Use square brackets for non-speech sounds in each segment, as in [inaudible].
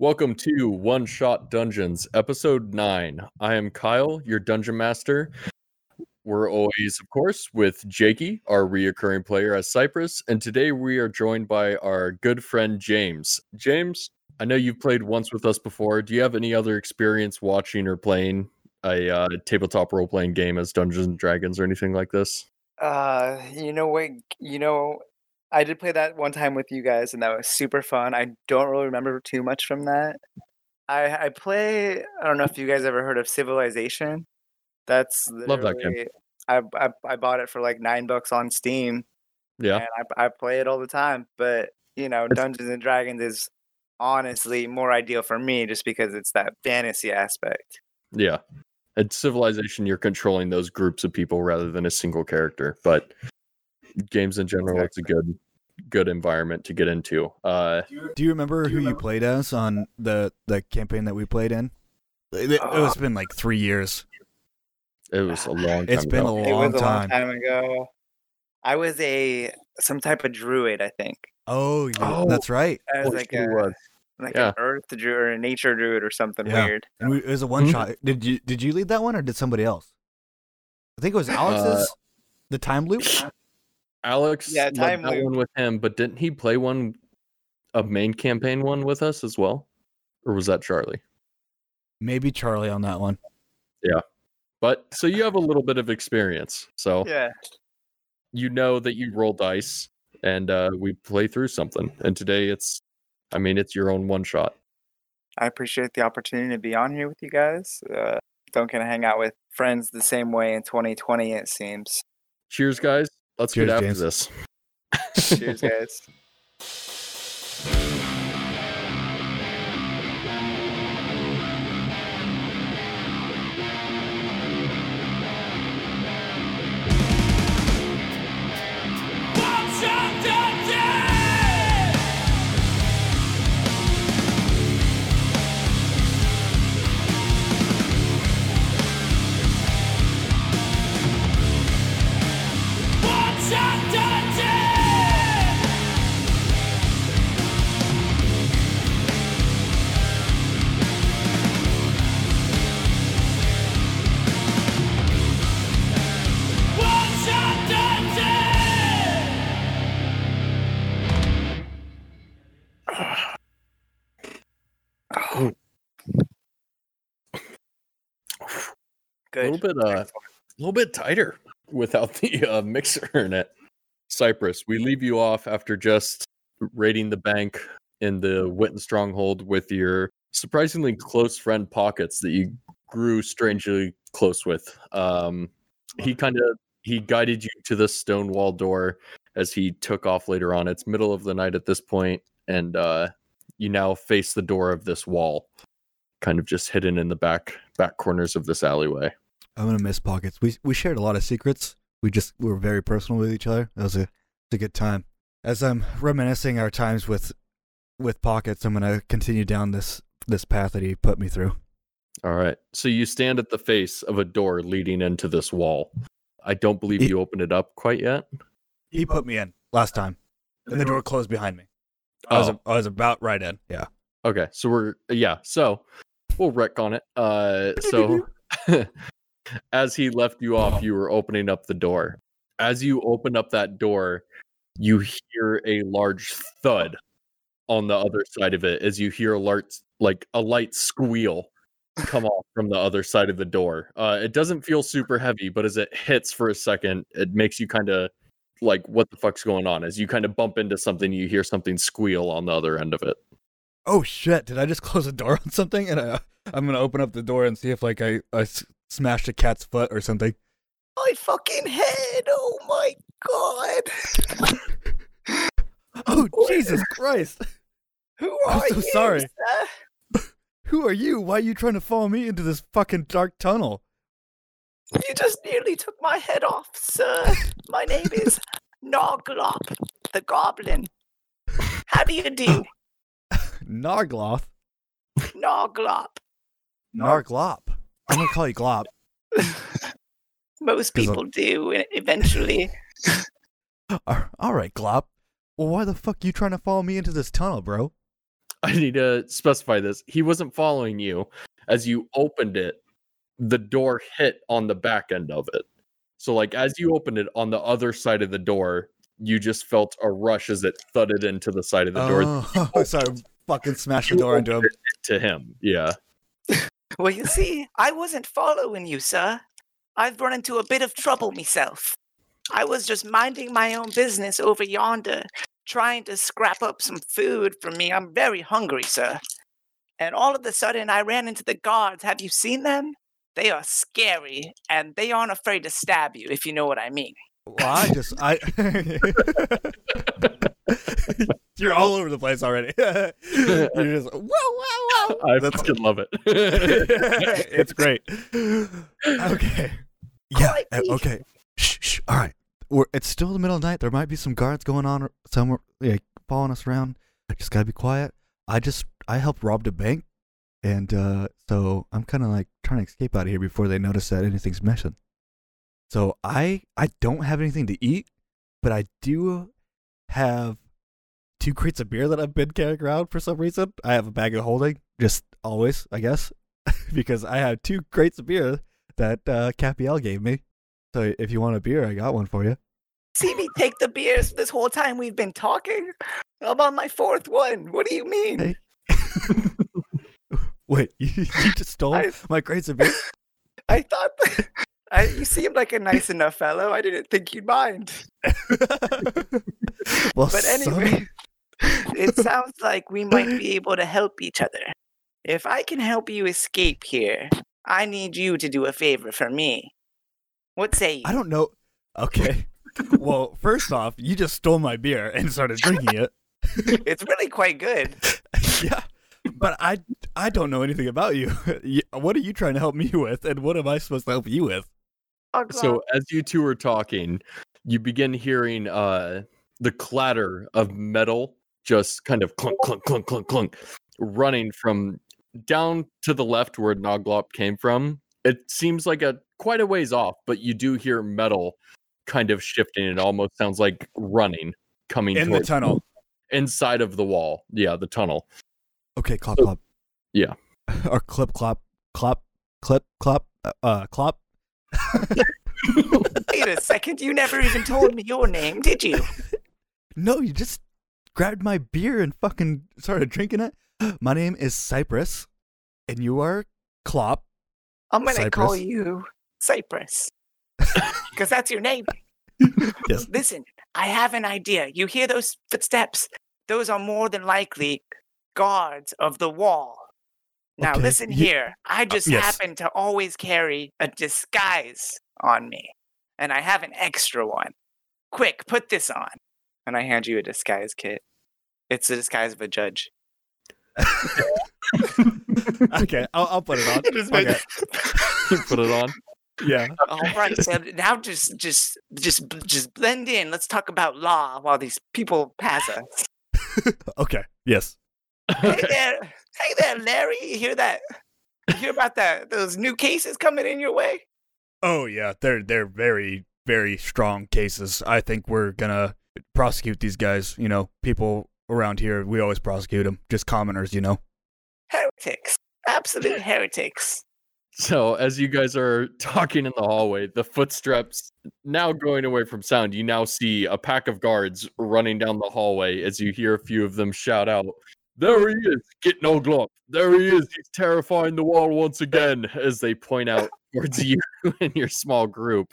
Welcome to One Shot Dungeons, episode 9. I am Kyle, your dungeon master. We're always, of course, with Jakey, our reoccurring player as Cypress, and today we are joined by our good friend James. James, I know you've played once with us before. Do you have any other experience watching or playing a uh, tabletop role playing game as Dungeons and Dragons or anything like this? Uh, you know what? You know, I did play that one time with you guys, and that was super fun. I don't really remember too much from that. I I play. I don't know if you guys ever heard of Civilization. That's Love that game. I, I I bought it for like nine bucks on Steam, Yeah. and I I play it all the time. But you know, Dungeons and Dragons is honestly more ideal for me just because it's that fantasy aspect. Yeah. At Civilization, you're controlling those groups of people rather than a single character. But games in general, it's a good good environment to get into. Uh Do you remember who you played as on the the campaign that we played in? It, it, it's been like three years. it was a long time It's been ago. a it was a long time. time ago. I was a some type of druid, I think. Oh, yeah, Oh. that's right. I was like a was. like Yeah. an earth druid or a nature druid or something Yeah. weird. And we, it was a one Mhm. shot. Did you did you lead that one or did somebody else? I think it was Alex's. the time loop. [laughs] Alex Yeah, led time that one with him, but didn't he play one a main campaign one with us as well? Or was that Charlie? Maybe Charlie on that one. Yeah. But so you have a little bit of experience. So Yeah. you know that you roll dice and uh we play through something. And today it's I mean it's your own one shot. I appreciate the opportunity to be on here with you guys. Uh, don't get to hang out with friends the same way in 2020, it seems. Cheers guys. Let's Cheers, get after James. this. Cheers, guys. [laughs] Good. little bit uh a little bit tighter without the uh, mixer in it. Cypress, we leave you off after just raiding the bank in the Witten stronghold with your surprisingly close friend Pockets that you grew strangely close with. Um, he kind of he guided you to the stone wall door as he took off later on. It's middle of the night at this point, and uh, you now face the door of this wall, kind of just hidden in the back back corners of this alleyway. I'm gonna miss pockets. We we shared a lot of secrets. We just we were very personal with each other. That was a, a good time. As I'm reminiscing our times with with pockets, I'm gonna continue down this this path that he put me through. All right. So you stand at the face of a door leading into this wall. I don't believe It- you opened it up quite yet. He put me in last time, and the door closed behind me. I was Oh. I was about right in. Yeah. Okay. So we're yeah. So we'll wreck on it. Uh. [laughs] So [laughs] as he left you off, you were opening up the door. As you open up that door, you hear a large thud on the other side of it. As you hear a light like a light squeal come off from the other side of the door. Uh, it doesn't feel super heavy, but as it hits for a second, it makes you kind of like, what the fuck's going on? As you kind of bump into something, you hear something squeal on the other end of it. Oh shit! Did I just close the door on something? And I, I'm gonna open up the door and see if like I, I smashed a cat's foot or something. My fucking head! Oh my god! [laughs] Oh Jesus Christ! Who are I'm so you? sorry. sir? [laughs] Who are you? Why are you trying to follow me into this fucking dark tunnel? You just nearly took my head off, sir. My name is [laughs] Noglop, the Goblin. How do you do, Nargloth. Noglop? Narglop. I'm gonna call you Glop. [laughs] Most 'Cause of- people do e- eventually. [laughs] All right, Glop. Well, why the fuck you trying to follow me into this tunnel, bro? I need to specify this. He wasn't following you. As you opened it, the door hit on the back end of it. So, like, as you opened it on the other side of the door, you just felt a rush as it thudded into the side of the door Oh, [laughs] sorry. Fucking smash the door into him. opened to him. Yeah. Well, you see, I wasn't following you, sir. I've run into a bit of trouble myself. I was just minding my own business over yonder, trying to scrap up some food for me. I'm very hungry, sir. And all of a sudden, I ran into the guards. Have you seen them? They are scary, and they aren't afraid to stab you, if you know what I mean. Well, I just I. [laughs] You're all over the place already. [laughs] You're just whoa, whoa, whoa. I That's fucking love it. [laughs] it's great. Okay. Yeah. uh, Okay. Shh, shh. All right. We're, it's still the middle of the night. There might be some guards going on or somewhere, like following us around. I just gotta be quiet. I just I helped rob the bank, and uh so I'm kind of like trying to escape out of here before they notice that anything's missing. So I I don't have anything to eat, but I do have two crates of beer that I've been carrying around for some reason. I have a bag of holding, just always, I guess, [laughs] because I have two crates of beer that uh, Capiel gave me. So if you want a beer, I got one for you. See me take the beers this whole time we've been talking? I'm on my fourth one. What do you mean? Hey. [laughs] Wait, [laughs] you, you just stole I- my crates of beer? I thought I, you seemed like a nice enough fellow. I didn't think you'd mind. well, But anyway, it [laughs] sounds like we might be able to help each other. If I can help you escape here, I need you to do a favor for me. What say you? I don't know. [laughs] Okay. Well, first off, you just stole my beer and started drinking it. [laughs] It's really quite good. yeah, but I I don't know anything about you. You- What are you trying to help me with, and what am I supposed to help you with? Oh, so as you two are talking, you begin hearing uh the clatter of metal just kind of clunk clunk clunk clunk clunk running from down to the left where Noglop came from. It seems like a quite a ways off, but you do hear metal kind of shifting. It almost sounds like running coming In the tunnel. inside of the wall. Yeah, the tunnel. Okay, clop So- clop. yeah. [laughs] or clip clop clop clip clop uh, uh clop. [laughs] Wait a second. You never even told me your name, did you? [laughs] No, you just grabbed my beer and fucking started drinking it. [gasps] My name is Cypress, and you are Clop. I'm going to call you Cypress. [laughs] Because that's your name. Yes. Listen, I have an idea. You hear those footsteps? Those are more than likely guards of the wall. Now, Okay, listen ye- here. I uh, just yes. happen to always carry a disguise on me, and I have an extra one. Quick, put this on. And I hand you a disguise kit. It's the disguise of a judge. [laughs] okay, I'll, I'll put it on. [laughs] Just Okay. [laughs] Put it on. Yeah. All right, so now just just just just blend in. Let's talk about law while these people pass us. Okay. Yes. Hey there, hey there, Larry. You hear that? You hear about that? Those new cases coming in your way? Oh yeah, they're they're very very strong cases. I think we're gonna prosecute these guys. You know, people around here we always prosecute them. Just commoners, you know. Heretics, absolute [laughs] heretics. So as you guys are talking in the hallway, the footsteps now going away from sound, you now see a pack of guards running down the hallway as you hear a few of them shout out, There he is, get no glove. There he is, he's terrifying the wall once again, as they point out towards [laughs] you and your small group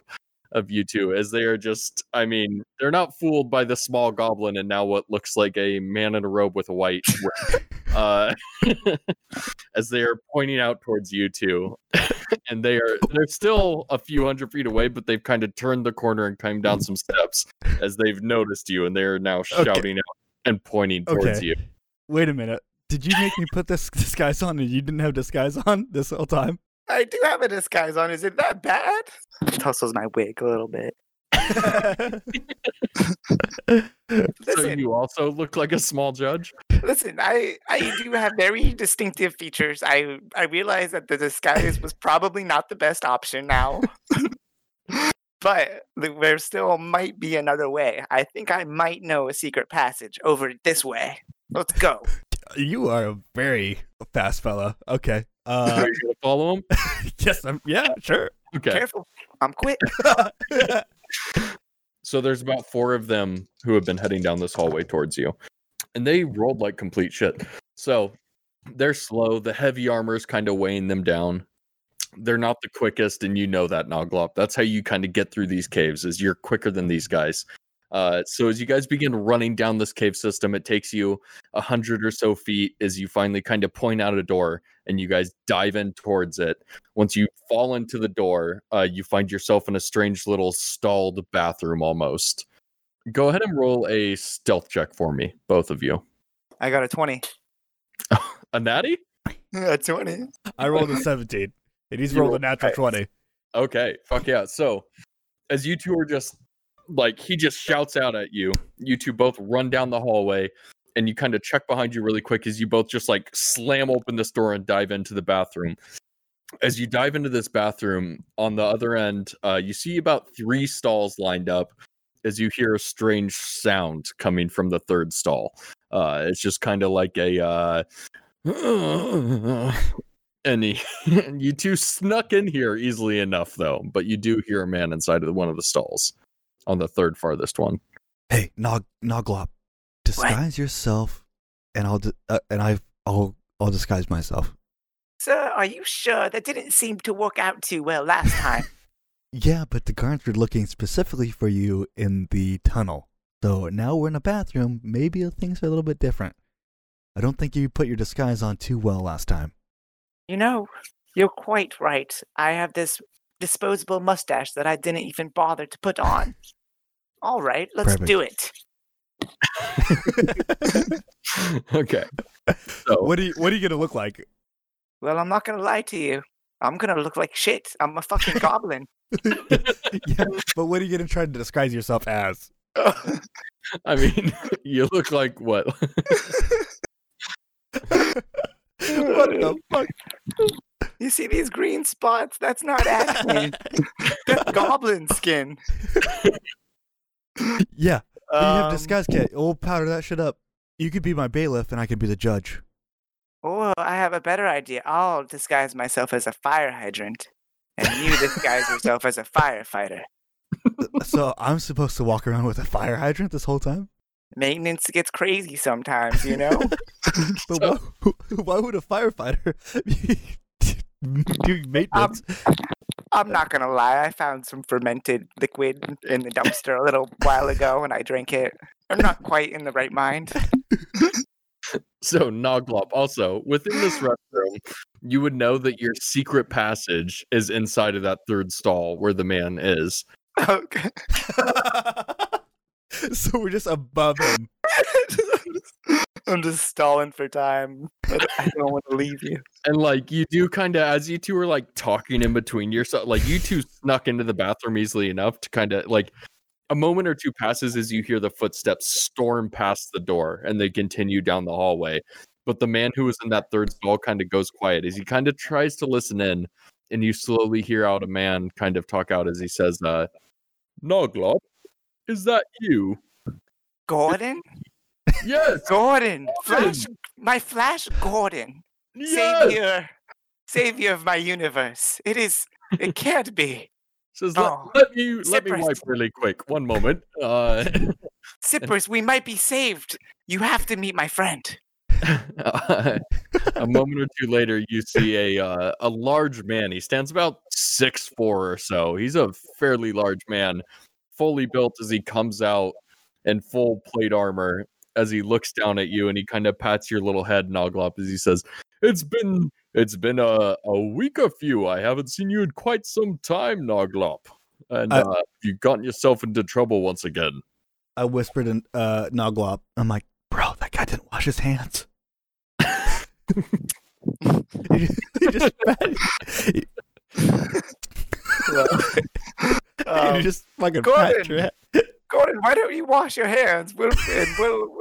of you two, as they are just I mean, they're not fooled by the small goblin and now what looks like a man in a robe with a white [laughs] uh [laughs] as they are pointing out towards you two [laughs] and they are they're still a few hundred feet away but they've kind of turned the corner and come down some steps as they've noticed you and they're now shouting out and pointing towards Okay. you Wait a minute. Did you make me put this disguise on and you didn't have disguise on this whole time? I do have a disguise on. Is it that bad? Tussles my wig a little bit. [laughs] so Listen, you also look like a small judge listen. I I do have very distinctive features. I I realize that the disguise was probably not the best option now. [laughs] But th- there still might be another way. I think I might know a secret passage over this way. Let's go. You are a very fast fella. Okay. Are Uh, you gonna follow him? [laughs] yes, I'm. Yeah, sure. Okay. Careful, I'm quick. [laughs] So there's about four of them who have been heading down this hallway towards you. And they rolled like complete shit. So they're slow. The heavy armor is kind of weighing them down. They're not the quickest, and you know that, Noglop. That's how you kind of get through these caves, is you're quicker than these guys. Uh, so as you guys begin running down this cave system, it takes you a hundred or so feet as you finally kind of point out a door and you guys dive in towards it. Once you fall into the door, uh, you find yourself in a strange little stalled bathroom almost. Go ahead and roll a stealth check for me, both of you. I got a 20. [laughs] A natty? [laughs] A 20. I rolled a 17, and he's You rolled a rolled natural 20. Okay, fuck yeah. So, as you two are just like, he just shouts out at you. You two both run down the hallway, and you kind of check behind you really quick as you both just like slam open this door and dive into the bathroom. As you dive into this bathroom, on the other end, uh, you see about three stalls lined up. As you hear a strange sound coming from the third stall, uh, it's just kind of like a uh, and he, [laughs] you two snuck in here easily enough though but you do hear a man inside of one of the stalls on the third farthest one Hey, Nog Noglop, disguise yourself, and I'll di- uh, and I I'll I'll disguise myself. Sir, are you sure? That didn't seem to work out too well last time. [laughs] [laughs] Yeah, but the guards were looking specifically for you in the tunnel. So now we're in a bathroom. Maybe things are a little bit different. I don't think you put your disguise on too well last time. you know, you're quite right. I have this disposable mustache that I didn't even bother to put on. [laughs] All right, let's Perfect. do it. [laughs] okay so What are you What are you gonna look like? Well, I'm not going to lie to you. I'm going to look like shit. I'm a fucking [laughs] goblin. [laughs] yeah, but what are you gonna try to disguise yourself as? i mean you look like what what the fuck? You see these green spots? That's not acne. That's goblin skin. [coughs] Yeah, you have Um, disguise kit. We'll powder that shit up. You could be my bailiff, and I could be the judge. Oh, I have a better idea. I'll disguise myself as a fire hydrant, and you disguise yourself as a firefighter. so I'm supposed to walk around with a fire hydrant this whole time? Maintenance gets crazy sometimes, you know. [laughs] But So- why, [laughs] why would a firefighter [laughs] be doing maintenance? I'm not gonna lie. I found some fermented liquid in the [laughs] dumpster a little while ago, and I drank it. I'm not quite in the right mind. [laughs] so noglop also within this [gasps] restroom you would know that your secret passage is inside of that third stall where the man is Okay. [laughs] so we're just above him. [laughs] I'm just stalling for time. But I don't want to leave you. and like you do kind of as you two are like talking in between yourself like you two snuck into the bathroom easily enough to kind of like a moment or two passes as you hear the footsteps storm past the door and they continue down the hallway but the man who was in that third stall kind of goes quiet as he kind of tries to listen in and you slowly hear out a man kind of talk out as he says uh noglop is that you Gordon? Yes Gordon! Flash my Flash Gordon. yes Savior. Savior of my universe. It is it [laughs] can't be. says let, Oh, let me let me wipe really quick one moment uh [laughs] Sippers, we might be saved. You have to meet my friend. [laughs] A moment or two later, you see a uh, a large man. He stands about six four or so. He's a fairly large man, fully built as he comes out in full plate armor. As he looks down at you, and he kind of pats your little head, Noglop, as he says, "It's been it's been a a week or few. I haven't seen you in quite some time, Noglop, and I- uh, you've gotten yourself into trouble once again." I whispered in uh, Noglop. I'm like, bro, that guy didn't wash his hands. [laughs] he just, he just, he, he Um, just fucking Gordon. pat your head. Gordon, why don't you wash your hands? We'll we'll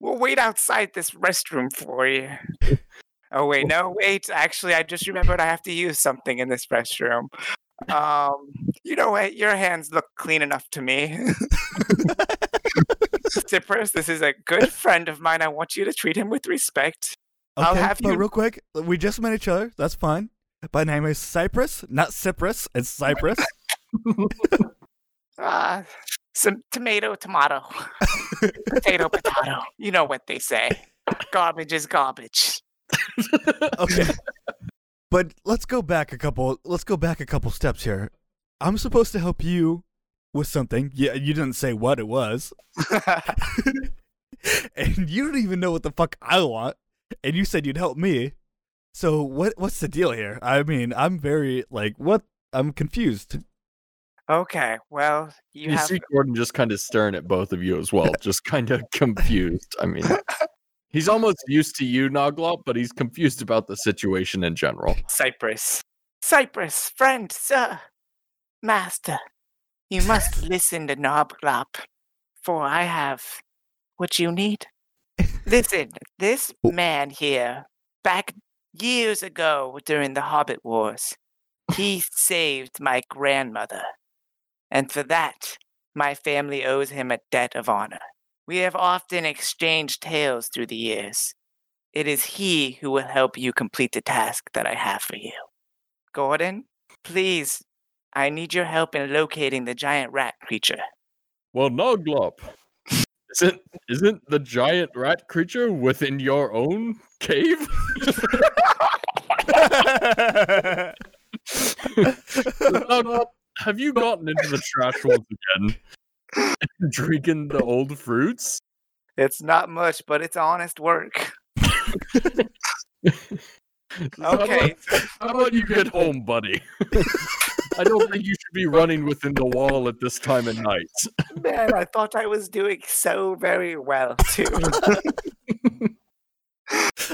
we'll wait outside this restroom for you. Oh wait, no, wait. Actually, I just remembered I have to use something in this restroom. Um, you know what? Your hands look clean enough to me. [laughs] Cypress, this is a good friend of mine. I want you to treat him with respect. Okay, I'll have but you- real quick, we just met each other. That's fine. My name is Cypress, not Cypress. It's Cypress. Uh, [laughs] some tomato, tomato, potato, potato. You know what they say. Garbage is garbage. okay. But let's go back a couple. Let's go back a couple steps here. I'm supposed to help you with something. Yeah, you didn't say what it was, [laughs] and you don't even know what the fuck I want. And you said you'd help me. So what? What's the deal here? I mean, I'm very like what? I'm confused. Okay, well, you, You have. see Gordon just kind of staring at both of you as well, [laughs] just kind of confused. I mean, he's almost used to you, Noglop, but he's confused about the situation in general. Cypress. Cypress, friend, sir, master, you must listen to Nobglop, for I have what you need. Listen, this [laughs] oh. man here, back years ago during the Hobbit Wars, he saved my grandmother. And for that, my family owes him a debt of honor. We have often exchanged tales through the years. It is he who will help you complete the task that I have for you. Gordon, please, I need your help in locating the giant rat creature. Well, Noglop, isn't isn't the giant rat creature within your own cave? [laughs] [laughs] Noglop, have you gotten into the trash once again? [laughs] [laughs] Drinking the old fruits? It's not much, but it's honest work. [laughs] Okay, How about you get home, buddy? I don't think you should be running within the wall at this time of night. man, I thought I was doing so very well too.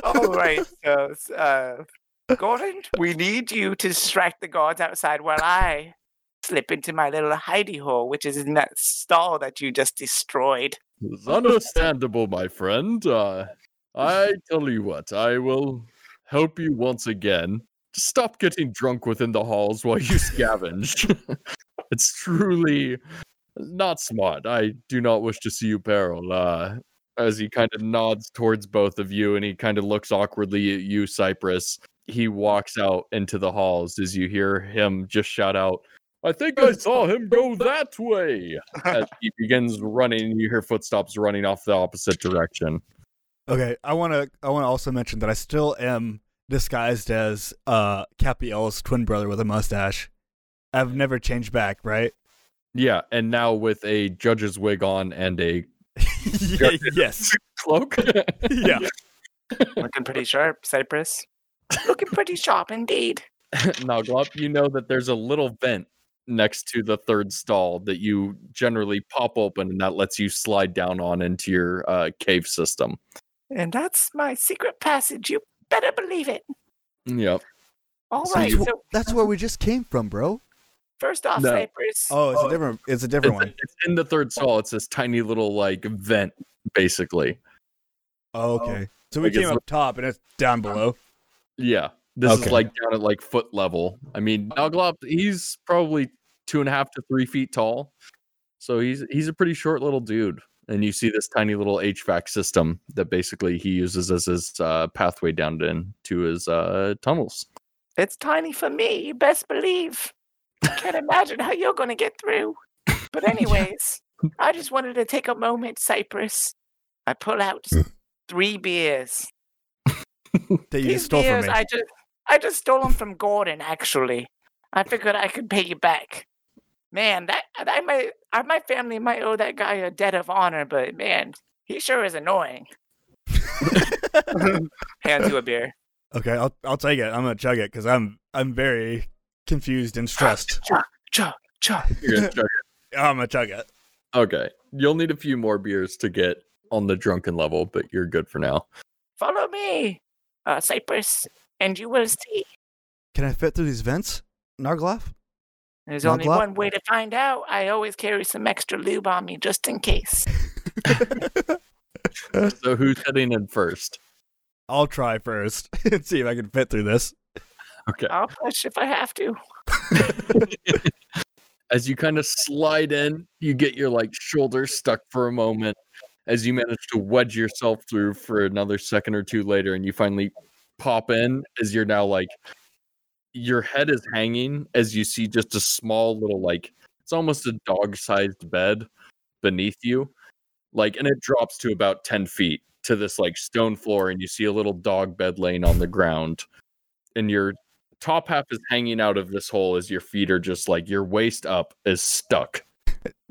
All right, so uh, Gordon, we need you to distract the guards outside while I slip into my little hidey hole, which is in that stall that you just destroyed. It's understandable, my friend. Uh, I tell you what, I will help you once again. Stop getting drunk within the halls while you scavenge. [laughs] it's truly not smart. I do not wish to see you peril. Uh, as he kind of nods towards both of you and he kind of looks awkwardly at you, Cypress. He walks out into the halls as you hear him just shout out, I think I saw him go [laughs] that way. As he begins running, you hear footsteps running off the opposite direction. Okay, I want to. I want to also mention that I still am disguised as uh Capiel's twin brother with a mustache. I've never changed back, right? Yeah, and now with a judge's wig on and a [laughs] Yeah, yes. cloak. [laughs] Yeah. Looking pretty sharp, Cypress. Looking pretty sharp indeed. now, Glop, you know that there's a little vent next to the third stall that you generally pop open, and that lets you slide down on into your uh, cave system. And that's my secret passage. You better believe it. Yep. All So right. you- So That's where we just came from, bro. first off, No. Cypress. Oh, it's Oh, a different. It's a different It's, one. it's in the third stall. It's this tiny little like vent, basically. Oh, okay. So we Like, came up top and it's down below. Yeah. This is like down at like foot level. I mean, Noglop, he's probably two and a half to three feet tall. So he's he's a pretty short little dude. And you see this tiny little HVAC system that basically he uses as his uh, pathway down to, into his uh, tunnels. It's tiny for me. You best believe. Can't imagine how you're going to get through. But [laughs] anyways, I just wanted to take a moment, Cypress. I pull out three beers. [laughs] That you These stole from beers, me. I just, I just stole them from Gordon. Actually, I figured I could pay you back. Man, that I might, I, my family might owe that guy a debt of honor, but man, he sure is annoying. [laughs] Hand you a beer. Okay, I'll I'll take it. I'm gonna chug it because I'm I'm very confused and stressed. Chug, chug, chug. [laughs] You're gonna chug I'm gonna chug it. it. Okay. You'll need a few more beers to get on the drunken level, but you're good for now. Follow me, uh, Cypress, and you will see. Can I fit through these vents, Nargloff? There's Not only glove? one way to find out. I always carry some extra lube on me just in case. [laughs] So who's heading in first? I'll try first [laughs] and see if I can fit through this. Okay. I'll push if I have to. [laughs] as you kind of slide in, you get your like shoulder stuck for a moment, as you manage to wedge yourself through for another second or two later, and you finally pop in as you're now like your head is hanging as you see just a small little like it's almost a dog-sized bed beneath you like and it drops to about 10 feet to this like stone floor and you see a little dog bed laying on the ground and your top half is hanging out of this hole as your feet are just like your waist up is stuck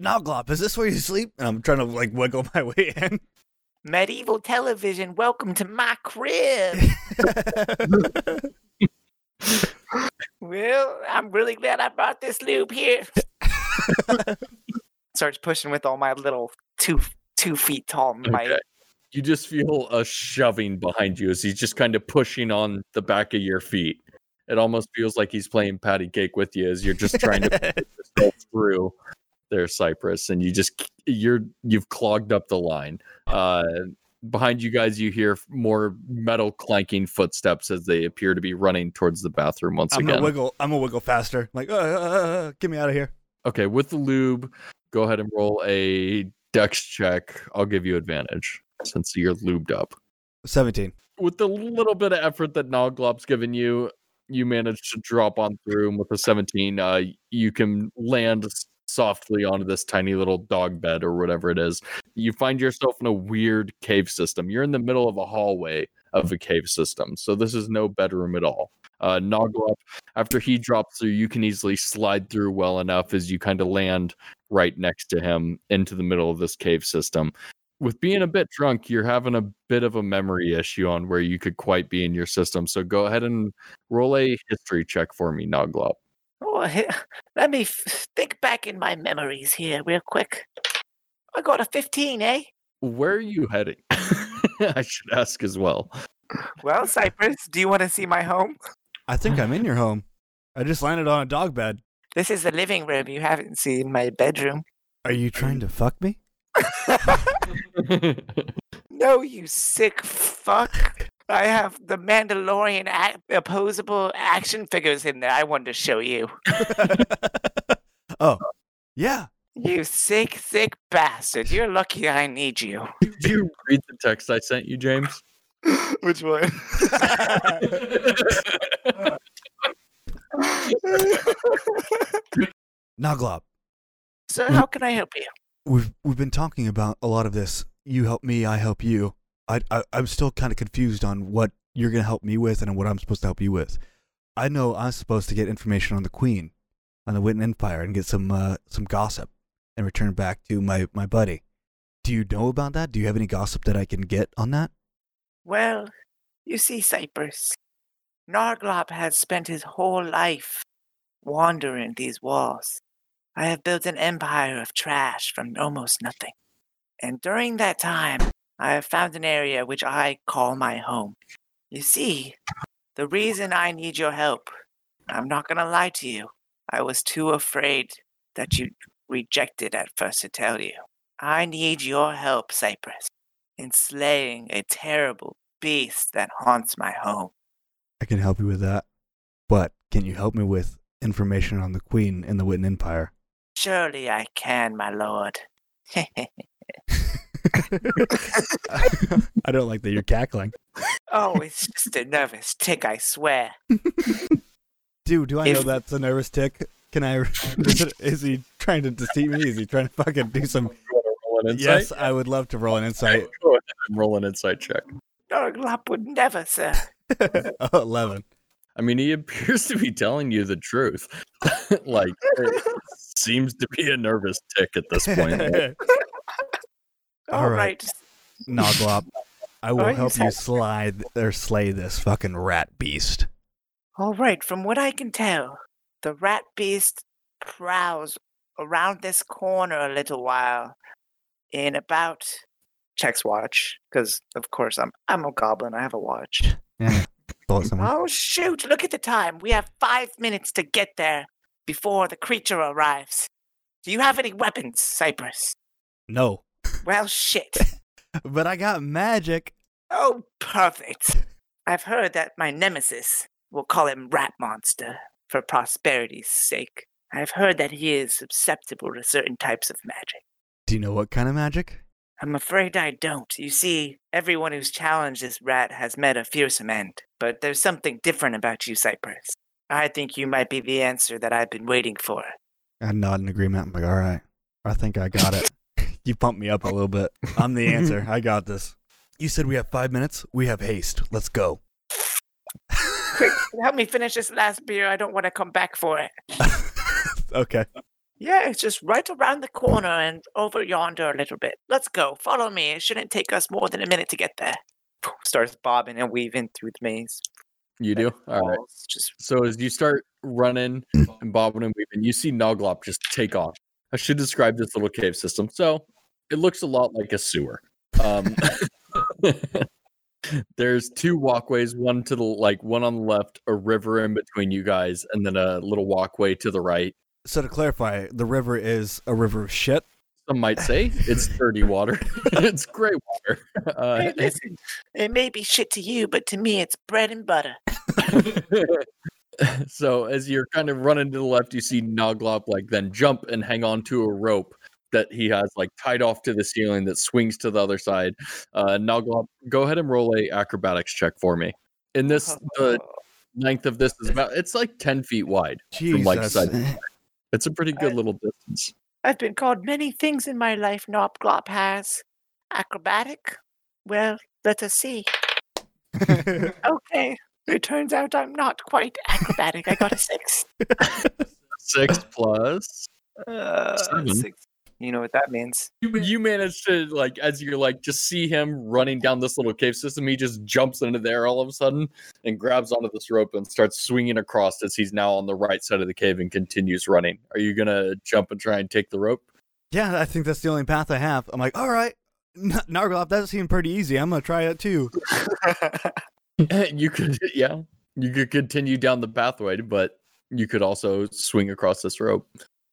Noglop, is this where you sleep? And I'm trying to like wiggle my way in. Medieval television, welcome to my crib. [laughs] [laughs] well, I'm really glad I brought this lube here. [laughs] Starts pushing with all my little two two feet tall might. Okay. you just feel a shoving behind you as he's just kind of pushing on the back of your feet it almost feels like he's playing patty cake with you as you're just trying to [laughs] go through their cypress and you just you're you've clogged up the line uh behind you guys you hear more metal clanking footsteps as they appear to be running towards the bathroom once I'm again gonna wiggle. I'm gonna wiggle faster. Like, uh, uh, uh, get me out of here. okay with the lube go ahead and roll a dex check i'll give you advantage since you're lubed up Seventeen. with the little bit of effort that Noglop's given you, you manage to drop on through. And with a 17, uh, you can land softly onto this tiny little dog bed or whatever it is. You find yourself in a weird cave system. You're in the middle of a hallway of a cave system. So this is no bedroom at all. Uh, Noglop, after he drops through, you can easily slide through well enough as you kind of land right next to him into the middle of this cave system with being a bit drunk, you're having a bit of a memory issue on where you could quite be in your system. So go ahead and roll a history check for me, Noglop. Let me f- think back in my memories here, real quick. I got a 15, eh? Where are you heading? [laughs] I should ask as well. Well, Cypress, do you want to see my home? I think I'm in your home. I just landed on a dog bed. This is the living room. You haven't seen my bedroom. Are you trying to fuck me? [laughs] No, you sick fuck. [laughs] I have the Mandalorian a- opposable action figures in there. I wanted to show you. [laughs] oh, yeah. You sick, sick bastard. You're lucky I need you. [laughs] Did you read the text I sent you, James? [laughs] Which one? Noglop, So, how can I help you? we've we've been talking about a lot of this. You help me, I help you. I, I I'm still kind of confused on what you're gonna help me with and what I'm supposed to help you with. I know I'm supposed to get information on the Queen, on the Witten Empire, and get some uh, some gossip, and return back to my my buddy. Do you know about that? Do you have any gossip that I can get on that? Well, you see, Cypress, Narglop has spent his whole life wandering these walls. I have built an empire of trash from almost nothing. And during that time, I have found an area which I call my home. You see, the reason I need your help, I'm not going to lie to you, I was too afraid that you'd reject it at first to tell you. I need your help, Cypress in slaying a terrible beast that haunts my home. I can help you with that, but can you help me with information on the Queen and the Witten Empire? Surely I can, my lord. [laughs] [laughs] I don't like that you're cackling. oh, it's just a nervous tick, I swear. Dude, do I know that's a nervous tick? Can I? [laughs] Is, he trying to deceive me? Is he trying to fucking do some? You want to roll an insight? Yes, I would love to roll an insight. [laughs] Go ahead and roll an insight check. Oh, Narglop would never, sir. oh, 11. I mean, he appears to be telling you the truth. like, it seems to be a nervous tick at this point. All All right. right. Noglop, I will Alright, you help you said- slide or slay this fucking rat beast. All right, from what I can tell, the rat beast prowls around this corner a little while in about Checks watch, because of course I'm I'm a goblin. I have a watch. Yeah. Pull it somewhere. Oh, shoot, look at the time. We have five minutes to get there before the creature arrives. Do you have any weapons, Cypress? No, Well, shit. [laughs] but I got magic. Oh, perfect. I've heard that my nemesis, we'll call him Rat Monster for prosperity's sake. I've heard that he is susceptible to certain types of magic. Do you know what kind of magic? I'm afraid I don't. You see, everyone who's challenged this rat has met a fearsome end. But there's something different about you, Cypress. I think you might be the answer that I've been waiting for. I nod in agreement. I'm like, all right, I think I got it. [laughs] you pumped me up a little bit. I'm the answer. [laughs] I got this. You said we have five minutes. We have haste. Let's go. Quick, [laughs] help me finish this last beer. I don't want to come back for it. [laughs] okay. Yeah, it's just right around the corner and over yonder a little bit. Let's go. Follow me. It shouldn't take us more than a minute to get there. Starts bobbing and weaving through the maze. You do? All right. Just So as you start running [clears throat] and bobbing and weaving, you see Noglop just take off. I should describe this little cave system. So it looks a lot like a sewer. Um, [laughs] there's two walkways, one to the like one on the left, a river in between you guys, and then a little walkway to the right. So to clarify, the river is a river of shit. Some might say it's dirty water. [laughs] it's gray water. Uh, Hey, listen, it may be shit to you, but to me, it's bread and butter. [laughs] so as you're kind of running to the left, you see Noglop like then jump and hang on to a rope that he has like tied off to the ceiling that swings to the other side. Uh Noglop, go ahead and roll a acrobatics check for me. In this the [laughs] length of this is about it's like 10 feet wide. From, like, Jesus. side- [laughs] It's a pretty good little distance. I've been called many things in my life, Nopglop has. Acrobatic? Well, let us see. [laughs] Okay. It turns out I'm not quite acrobatic. I got a six. Six plus. uh, Seven. six. You know what that means? You manage to like as you're like just see him running down this little cave system. He just jumps into there all of a sudden and grabs onto this rope and starts swinging across as he's now on the right side of the cave and continues running. Are you gonna jump and try and take the rope? yeah, I think that's the only path I have. I'm like, all right, N- Nargloth, that seemed pretty easy. I'm gonna try it too. [laughs] [laughs] you could, yeah, you could continue down the pathway, but you could also swing across this rope.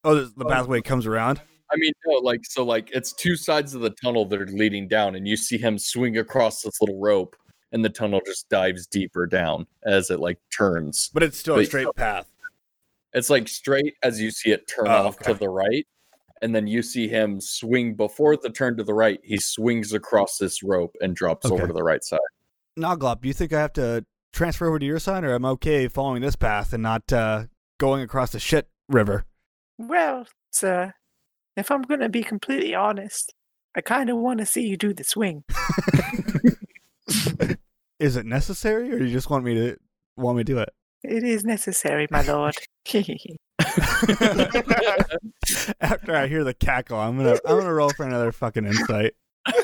Oh, the, the oh. pathway comes around. I mean, no, like so, like it's two sides of the tunnel that are leading down, and you see him swing across this little rope, and the tunnel just dives deeper down as it like turns. But it's still a But- straight path. It's like straight as you see it turn Oh, off okay. to the right, and then you see him swing before the turn to the right. He swings across this rope and drops over to the right side. Noglop, do you think I have to transfer over to your side, or I'm okay following this path and not uh, going across the shit river? Well, sir, if I'm going to be completely honest, I kind of want to see you do the swing. [laughs] Is it necessary, or do you just want me to want me to do it? It is necessary, my lord. [laughs] [laughs] After I hear the cackle, I'm gonna I'm gonna roll for another fucking insight. All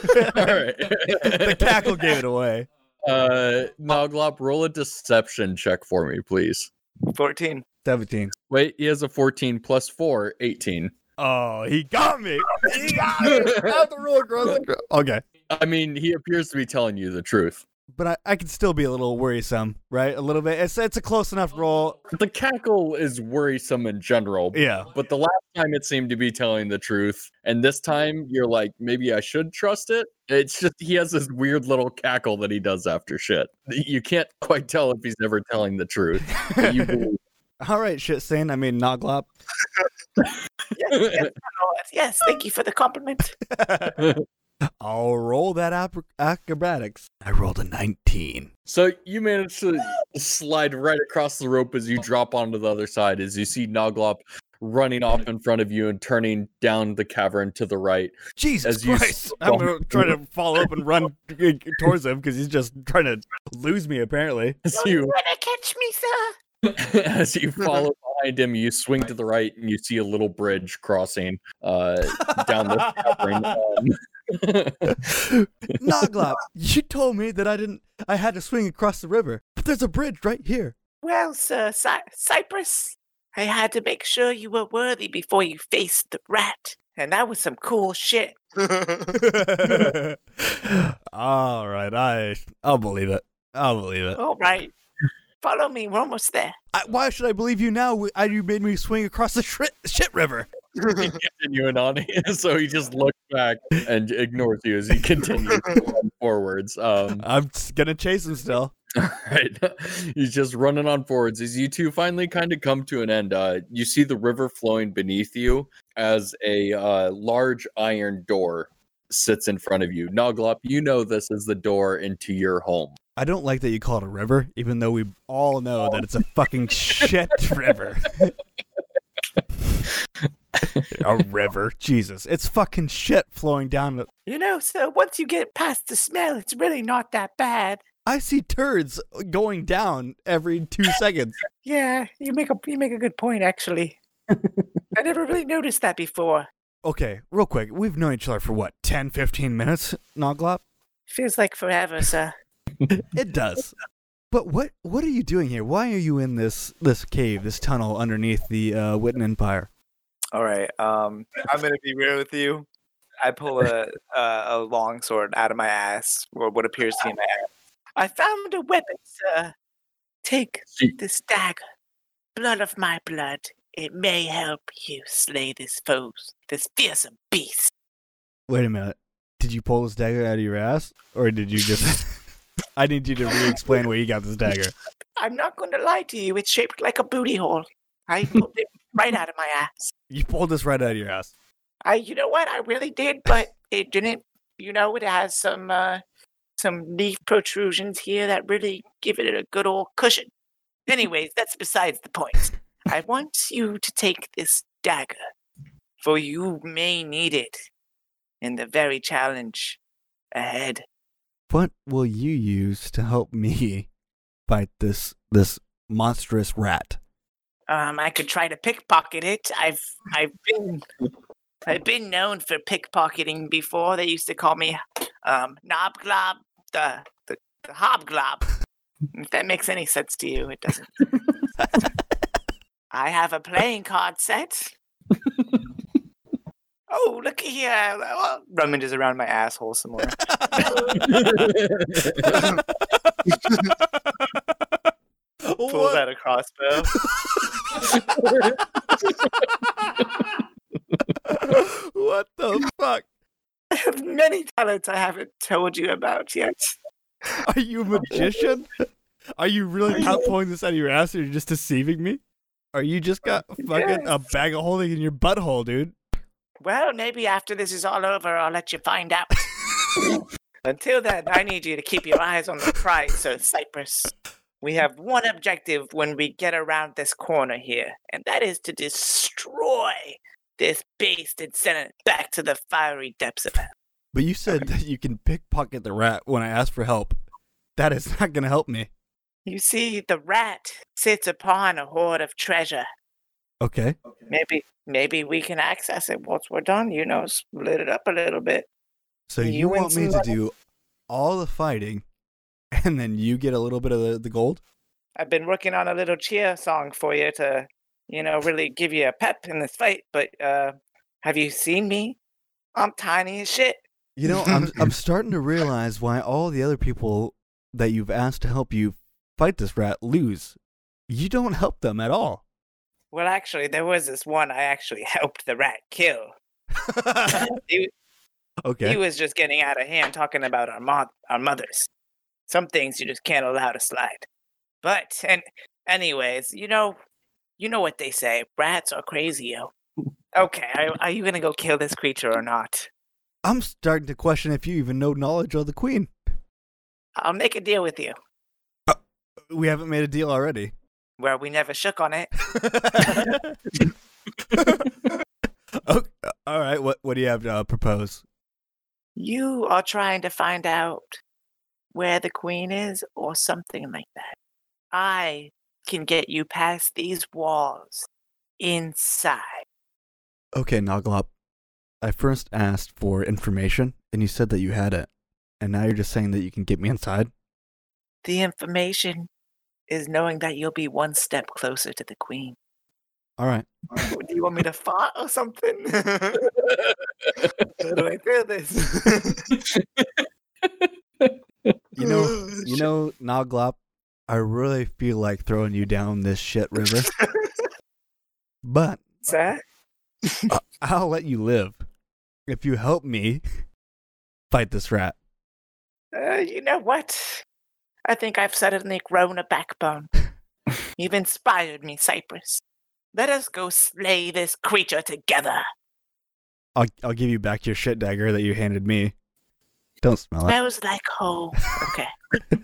right. the cackle gave it away. Uh, Noglop, roll a deception check for me, please. 14. Seventeen. Wait, he has a 14 plus 4, 18. Oh, he got me. [laughs] He got me. I have to across the gro- Okay, I mean, he appears to be telling you the truth. but I, I can still be a little worrisome, right? A little bit. It's it's a close enough roll. The cackle is worrisome in general, Yeah. but the last time it seemed to be telling the truth, and this time you're like, maybe I should trust it. It's just he has this weird little cackle that he does after shit. You can't quite tell if he's ever telling the truth. But you [laughs] believe. All right, shit saying. I mean, Noglop. [laughs] yes, yes, [laughs] my lord. Yes, thank you for the compliment. [laughs] I'll roll that ap- acrobatics. I rolled a 19. So you manage to slide right across the rope as you drop onto the other side, as you see Noglop running off in front of you and turning down the cavern to the right. Jesus As you Christ. I'm stomp- going to um, try to [laughs] follow up and run towards him because he's just trying to lose me, apparently. As You you want to catch me, sir? as you follow behind him, you swing to the right and you see a little bridge crossing uh, down the [laughs] cavern. Um, [laughs] Noglop, you told me that I didn't, I had to swing across the river, but there's a bridge right here. Well, sir, Cy- Cypress, I had to make sure you were worthy before you faced the rat. And that was some cool shit. [laughs] All right, I, I'll believe it. I'll believe it. All right. Follow me. We're almost there. I, why should I believe you now? I, you made me swing across the shit, shit river. [laughs] continuing [laughs] on. so he just looks back and ignores you as he continues to [laughs] forwards. Um, I'm gonna chase him still. right. He's just running on forwards. As you two finally kind of come to an end, uh, you see the river flowing beneath you as a uh, large iron door sits in front of you. Noglop, you know this is the door into your home. I don't like that you call it a river, even though we all know that it's a fucking shit river. [laughs] a river, Jesus! It's fucking shit flowing down. the- You know, so once you get past the smell, it's really not that bad. I see turds going down every two seconds. Yeah, you make a you make a good point actually. [laughs] I never really noticed that before. Okay, real quick, we've known each other for what, 10, 15 minutes, Noglop? Feels like forever, sir. It does. But what what are you doing here? Why are you in this this cave, this tunnel underneath the uh, Witten Empire? All right. Um, I'm gonna be real with you. I pull a, a a long sword out of my ass, or what appears to be my ass. I found a weapon, sir. Take this dagger. Blood of my blood. It may help you slay this foe, this fearsome beast. Wait a minute. Did you pull this dagger out of your ass, or did you just? [laughs] I need you to re-explain where you got this dagger. [laughs] I'm not going to lie to you. It's shaped like a booty hole. I pulled it [laughs] right out of my ass. You pulled this right out of your ass. I, you know what? I really did, but it didn't. You know, it has some uh, some leaf protrusions here that really give it a good old cushion. Anyways, that's besides the point. I want you to take this dagger, for you may need it in the very challenge ahead. What will you use to help me [laughs] fight this this monstrous rat? Um, I could try to pickpocket it. I've I've been I've been known for pickpocketing before. They used to call me um Knobglob, the the, the hobglob. If that makes any sense to you, it doesn't. [laughs] I have a playing card set. [laughs] oh, look here! Oh, well, Rummages around my asshole some more. Pulls out a crossbow. what the fuck? I [laughs] have many talents I haven't told you about yet. Are you a magician? Are you really not pulling this out of your ass, or you're just deceiving me? Are you just got fucking a bag of holding in your butthole, dude? Well, maybe after this is all over, I'll let you find out. Until then, I need you to keep your eyes on the prize, Sir Cypress. We have one objective when we get around this corner here, and that is to destroy this beast and send it back to the fiery depths of hell. But you said that you can pickpocket the rat when I ask for help. That is not going to help me. You see, the rat sits upon a hoard of treasure. Okay. Maybe, maybe we can access it once we're done. You know, split it up a little bit. So You you, want me some to do all the fighting, [laughs] and then you get a little bit of the, the gold? I've been working on a little cheer song for you to, you know, really give you a pep in this fight. But uh, have you seen me? I'm tiny as shit. You know, I'm [laughs] I'm starting to realize why all the other people that you've asked to help you fight this rat lose. You don't help them at all. Well, actually, there was this one I actually [laughs] helped the rat kill. [laughs] He, he was just getting out of hand talking about our mo- our mothers. Some things you just can't allow to slide. But and anyways, you know, you know what they say: rats are crazy, yo. Okay, are, are you gonna go kill this creature or not? I'm starting to question if you even know knowledge of the queen. I'll make a deal with you uh, We haven't made a deal already. Where we never shook on it. [laughs] [laughs] okay. All right. What what do you have to uh, propose? You are trying to find out where the queen is or something like that. I can get you past these walls inside. Okay, Noglop. I first asked for information, and you said that you had it, and now you're just saying that you can get me inside. The information is knowing that you'll be one step closer to the queen. All right. Do you want me to fart or something? How do I feel this? You know, [laughs] you know, Noglop. I really feel like throwing you down this shit river, but Sir? uh, I'll let you live if you help me fight this rat. Uh, you know what? I think I've suddenly grown a backbone. [laughs] You've inspired me, Cypress. Let us go slay this creature together. I'll I'll give you back your shit dagger that you handed me. Don't smell it. Smells like home. Okay. [laughs]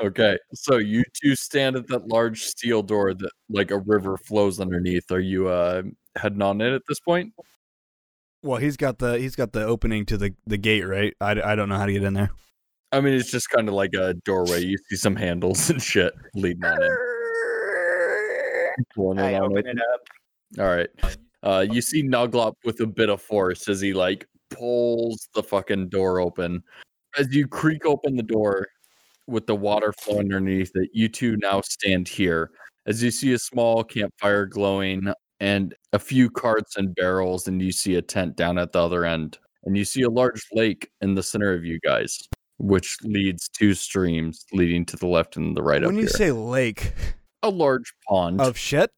Okay, so you two stand at that large steel door that like a river flows underneath. Are you uh heading on in at this point? Well, he's got the he's got the opening to the the gate, right? I, I don't know how to get in there. I mean, it's just kind of like a doorway. You see some handles and shit leading on it I on open it up. All right. Uh, you see Nuglop with a bit of force as he like pulls the fucking door open. As you creak open the door with the water flowing underneath it, you two now stand here. As you see a small campfire glowing and a few carts and barrels, and you see a tent down at the other end. And you see a large lake in the center of you guys, which leads two streams leading to the left and the right when you here. say lake [laughs] a large pond. of shit,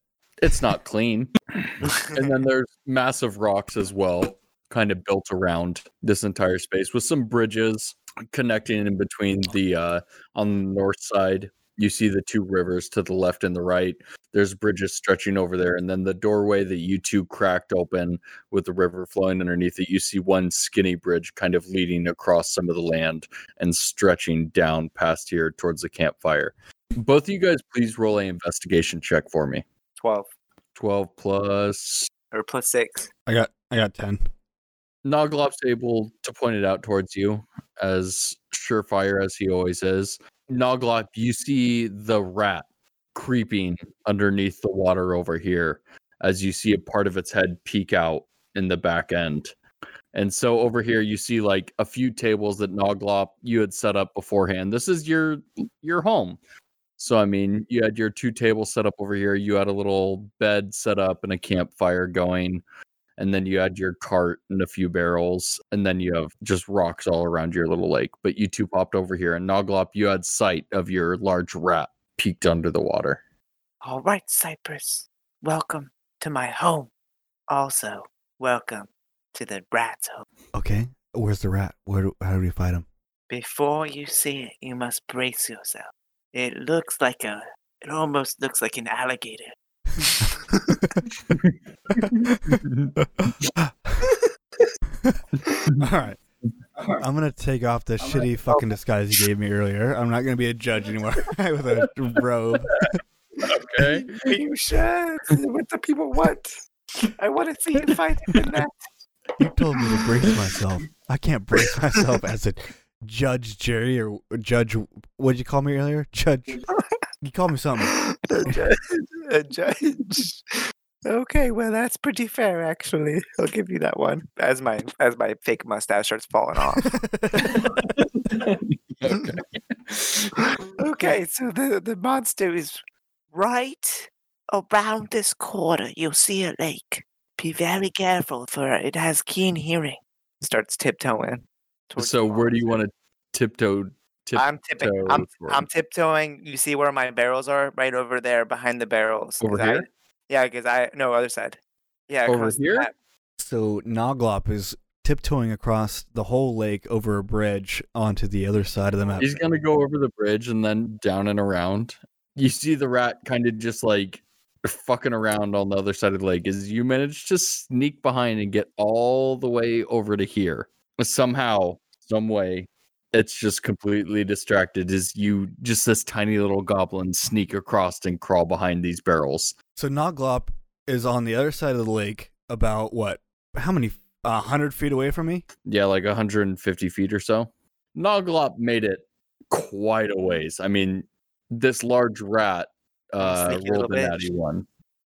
it's not clean. [laughs] and then there's massive rocks as well, kind of built around this entire space with some bridges connecting in between the uh on the north side. You see the two rivers to the left and the right. There's bridges stretching over there, and then the doorway that you two cracked open with the river flowing underneath it. You see one skinny bridge kind of leading across some of the land and stretching down past here towards the campfire. Both of you guys, please roll a investigation check for me. 12 12 plus or plus 6. I got I got ten. Noglop's able to point it out towards you as surefire as he always is. Noglop, you see the rat creeping underneath the water over here as you see a part of its head peek out in the back end. And so over here you see like a few tables that Noglop you had set up beforehand. This is your your home. So I mean, you had your two tables set up over here. You had a little bed set up and a campfire going and then you had your cart and a few barrels, and then you have just rocks all around your little lake. But you two popped over here, and Noglop, you had sight of your large rat peeked under the water. All right, Cypress. Welcome to my home. Also, welcome to the rat's home. Okay, where's the rat? Where? Do, how do we fight him? Before you see it, you must brace yourself. It looks like a. It almost looks like an alligator. [laughs] All right. I'm gonna take off the shitty fucking disguise you gave me earlier. I'm not gonna be a judge anymore [laughs] with a robe. Okay. You sure? This what the people want. I want to see you fight in that. You told me to brace myself. I can't brace myself as a judge, Jerry, or judge. What did you call me earlier? Judge. [laughs] You called me something. [laughs] A judge. A judge. Okay, well that's pretty fair actually. I'll give you that one. As my as my fake mustache starts falling off. okay. [laughs] okay, so the the monster is Right around this corner, you'll see a lake. Be very careful, for it has keen hearing. starts tiptoeing. So where do you want to tiptoe? Tip- I'm tipping. I'm I'm tiptoeing. You see where my barrels are? Right over there, behind the barrels. Over I- here? yeah, because I no other side. Yeah, Over here? So Noglop is tiptoeing across the whole lake over a bridge onto the other side of the map. He's gonna go over the bridge and then down and around. You see the rat kind of just like fucking around on the other side of the lake as you manage to sneak behind and get all the way over to here. Somehow, some way, it's just completely distracted as you just this tiny little goblin sneak across and crawl behind these barrels. So Noglop is on the other side of the lake, about what? How many? A hundred feet away from me. Yeah, like 150 feet or so. Noglop made it quite a ways. I mean, this large rat uh, rolled little an bitch. natty one.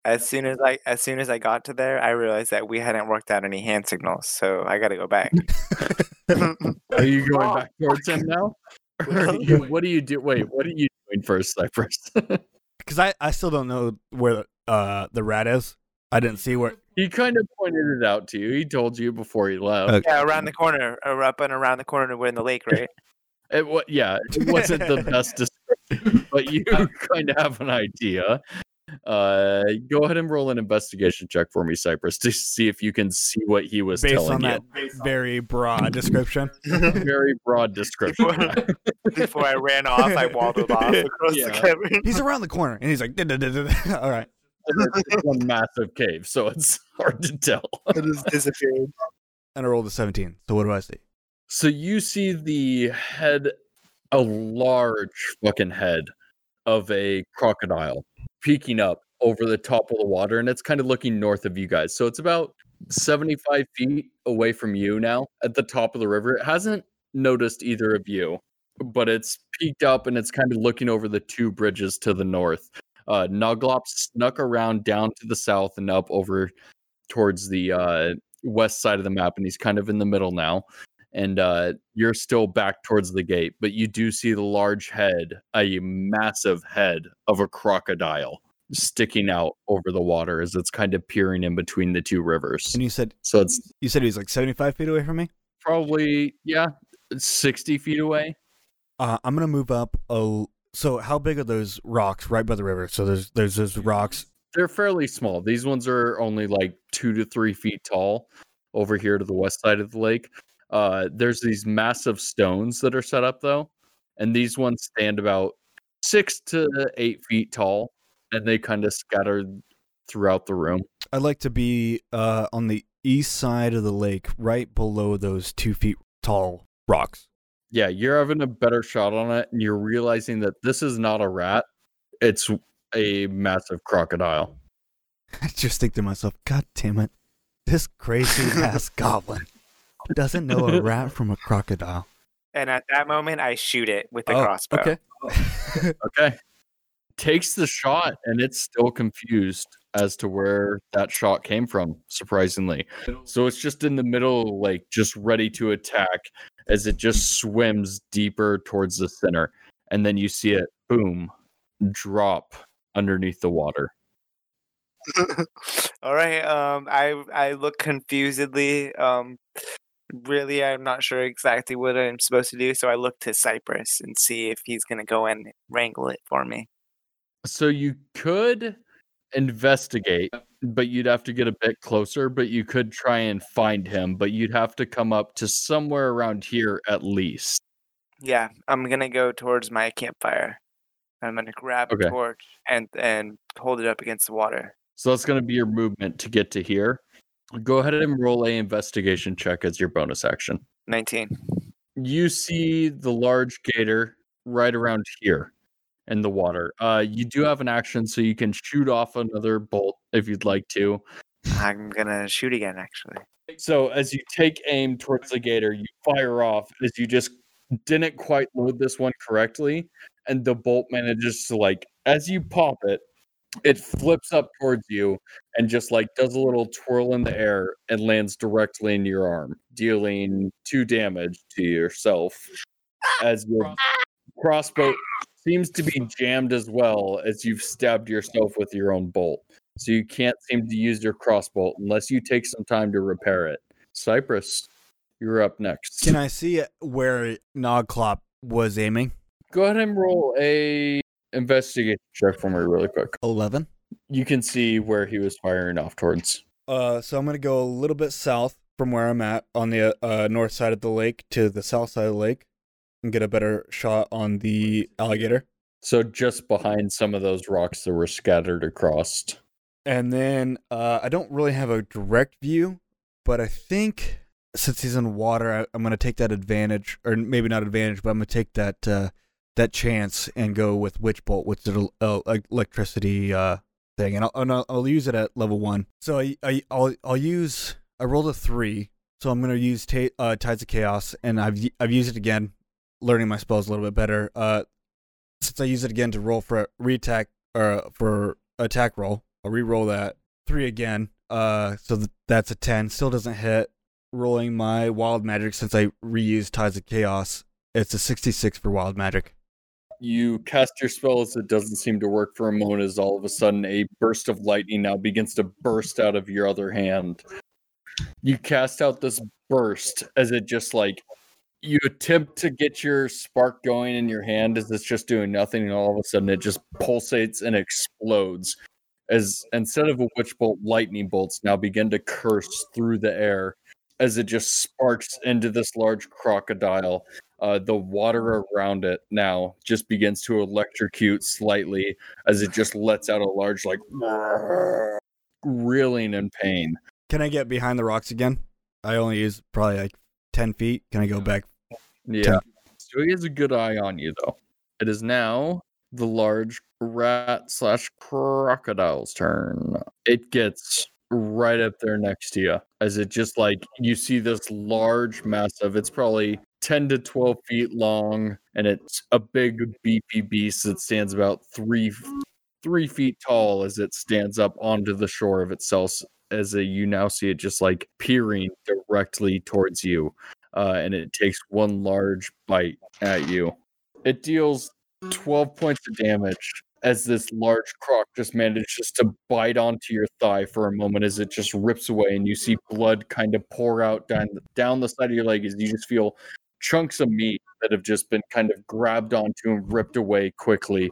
As soon as I as soon as I got to there, I realized that we hadn't worked out any hand signals, so I got to go back. [laughs] Are you [laughs] going Oh, back towards him now? [laughs] Are you- what do you do? Wait, what are you doing first, Cypress? Because I, I still don't know where uh the rat is. I didn't see where. he kind of pointed it out to you. He told you before he left. Okay. yeah, around the corner, or up and around the corner, we're in the lake, right? It wa- yeah, it wasn't the best description, but you kind of have an idea. Uh, go ahead and roll an investigation check for me, Cypress, to see if you can see what he was Based telling on you. that very broad description. [laughs] [laughs] Very broad description. [laughs] Before I ran off, I waddled off across Yeah. the cavern. He's around the corner, and he's like. "All right." it's one massive cave, so it's hard to tell. It has disappeared. And I rolled a 17. So what do I see? So you see the head, a large fucking head of a crocodile peeking up over the top of the water, and it's kind of looking north of you guys. So it's about 75 feet away from you now at the top of the river. It hasn't noticed either of you, but it's peeked up and it's kind of looking over the two bridges to the north. Uh, Noglop snuck around down to the south and up over towards the uh, west side of the map, and he's kind of in the middle now. And uh, you're still back towards the gate, but you do see the large head, a massive head of a crocodile sticking out over the water as it's kind of peering in between the two rivers. And you said So it's you said he was like 75 feet away from me? probably, yeah, 60 feet away. Uh, I'm gonna move up. A, so how big are those rocks right by the river? So there's there's those rocks. They're fairly small. These ones are only like two to three feet tall over here to the west side of the lake. Uh, there's these massive stones that are set up though, and these ones stand about six to eight feet tall, and they kind of scattered throughout the room. I'd like to be uh, on the east side of the lake, right below those two feet tall rocks. Yeah, you're having a better shot on it, and you're realizing that this is not a rat; it's a massive crocodile. [laughs] I just think to myself, God damn it, this crazy [laughs] ass goblin doesn't know a rat from a crocodile. [laughs] And at that moment, I shoot it with the Oh, crossbow. Okay. [laughs] Okay. Takes the shot and it's still confused as to where that shot came from, surprisingly. So it's just in the middle, like just ready to attack as it just swims deeper towards the center. And then you see it, boom, drop underneath the water. [laughs] All right. Um, I I look confusedly. Um, really, I'm not sure exactly what I'm supposed to do. So I look to Cypress and see if he's gonna go and wrangle it for me. So you could investigate, but you'd have to get a bit closer. But you could try and find him, but you'd have to come up to somewhere around here at least. Yeah, I'm gonna go towards my campfire. I'm gonna grab Okay. a torch and and hold it up against the water. So that's going to be your movement to get to here. Go ahead and roll a investigation check as your bonus action. 19. You see the large gator right around here in the water. Uh, you do have an action, so you can shoot off another bolt if you'd like to. I'm gonna shoot again. Actually. So as you take aim towards the gator, you fire off as you just didn't quite load this one correctly, and the bolt manages to like as you pop it, it flips up towards you and just like does a little twirl in the air and lands directly in your arm, dealing two damage to yourself as your crossbow seems to be jammed as well as you've stabbed yourself with your own bolt. So you can't seem to use your crossbow unless you take some time to repair it. Cypress, you're up next. Can I see where Noglop was aiming? Go ahead and roll a investigation check for me really quick. 11. You can see where he was firing off towards. Uh, so I'm gonna go a little bit south from where I'm at on the uh, north side of the lake to the south side of the lake, and get a better shot on the alligator. So just behind some of those rocks that were scattered across. And then uh, I don't really have a direct view, but I think since he's in water, I, I'm gonna take that advantage, or maybe not advantage, but I'm gonna take that uh, that chance and go with witch bolt, which is an uh, electricity uh, thing, and I'll, and I'll use it at level one. So I, I I'll I'll use I rolled a three, so I'm gonna use ta- uh, tides of chaos, and I've I've used it again, learning my spells a little bit better. Uh, since I use it again to roll for a re-attack or for attack roll, I'll re-roll that three again. Uh, so th- that's a ten. Still doesn't hit. Rolling my wild magic since I reused tides of chaos. It's a 66 for wild magic. You cast your spell as it doesn't seem to work for a moment, as all of a sudden a burst of lightning now begins to burst out of your other hand. You cast out this burst as it just like you attempt to get your spark going in your hand as it's just doing nothing, and all of a sudden it just pulsates and explodes. As instead of a witch bolt, lightning bolts now begin to curse through the air as it just sparks into this large crocodile Uh, the water around it now just begins to electrocute slightly as it just lets out a large, like, reeling in pain. Can I get behind the rocks again? I only use probably like ten feet. Can I go back? Yeah. So he has a good eye on you, though. It is now the large rat slash crocodile's turn. It gets right up there next to you as it just like you see this large, massive, it's probably 10 to 12 feet long and it's a big beefy beast that stands about three three feet tall as it stands up onto the shore of itself as a, you now see it just like peering directly towards you uh, and it takes one large bite at you. It deals 12 points of damage as this large croc just manages to bite onto your thigh for a moment as it just rips away and you see blood kind of pour out down, down the side of your leg as you just feel chunks of meat that have just been kind of grabbed onto and ripped away quickly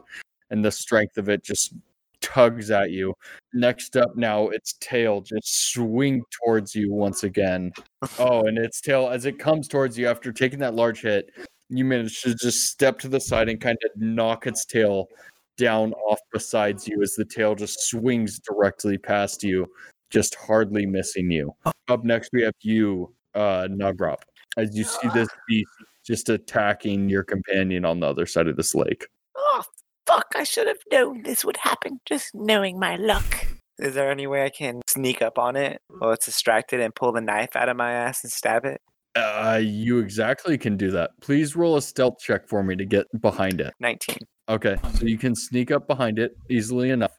and the strength of it just tugs at you. Next up now its tail just swing towards you once again. Oh and its tail as it comes towards you after taking that large hit you manage to just step to the side and kind of knock its tail down off besides you as the tail just swings directly past you, just hardly missing you. Up next, we have you, uh, Nagrop, as you see this beast just attacking your companion on the other side of this lake. Oh, fuck. I should have known this would happen, just knowing my luck. Is there any way I can sneak up on it while it's distracted and pull the knife out of my ass and stab it? Uh, you exactly can do that. Please roll a stealth check for me to get behind it. 19. Okay, so you can sneak up behind it easily enough.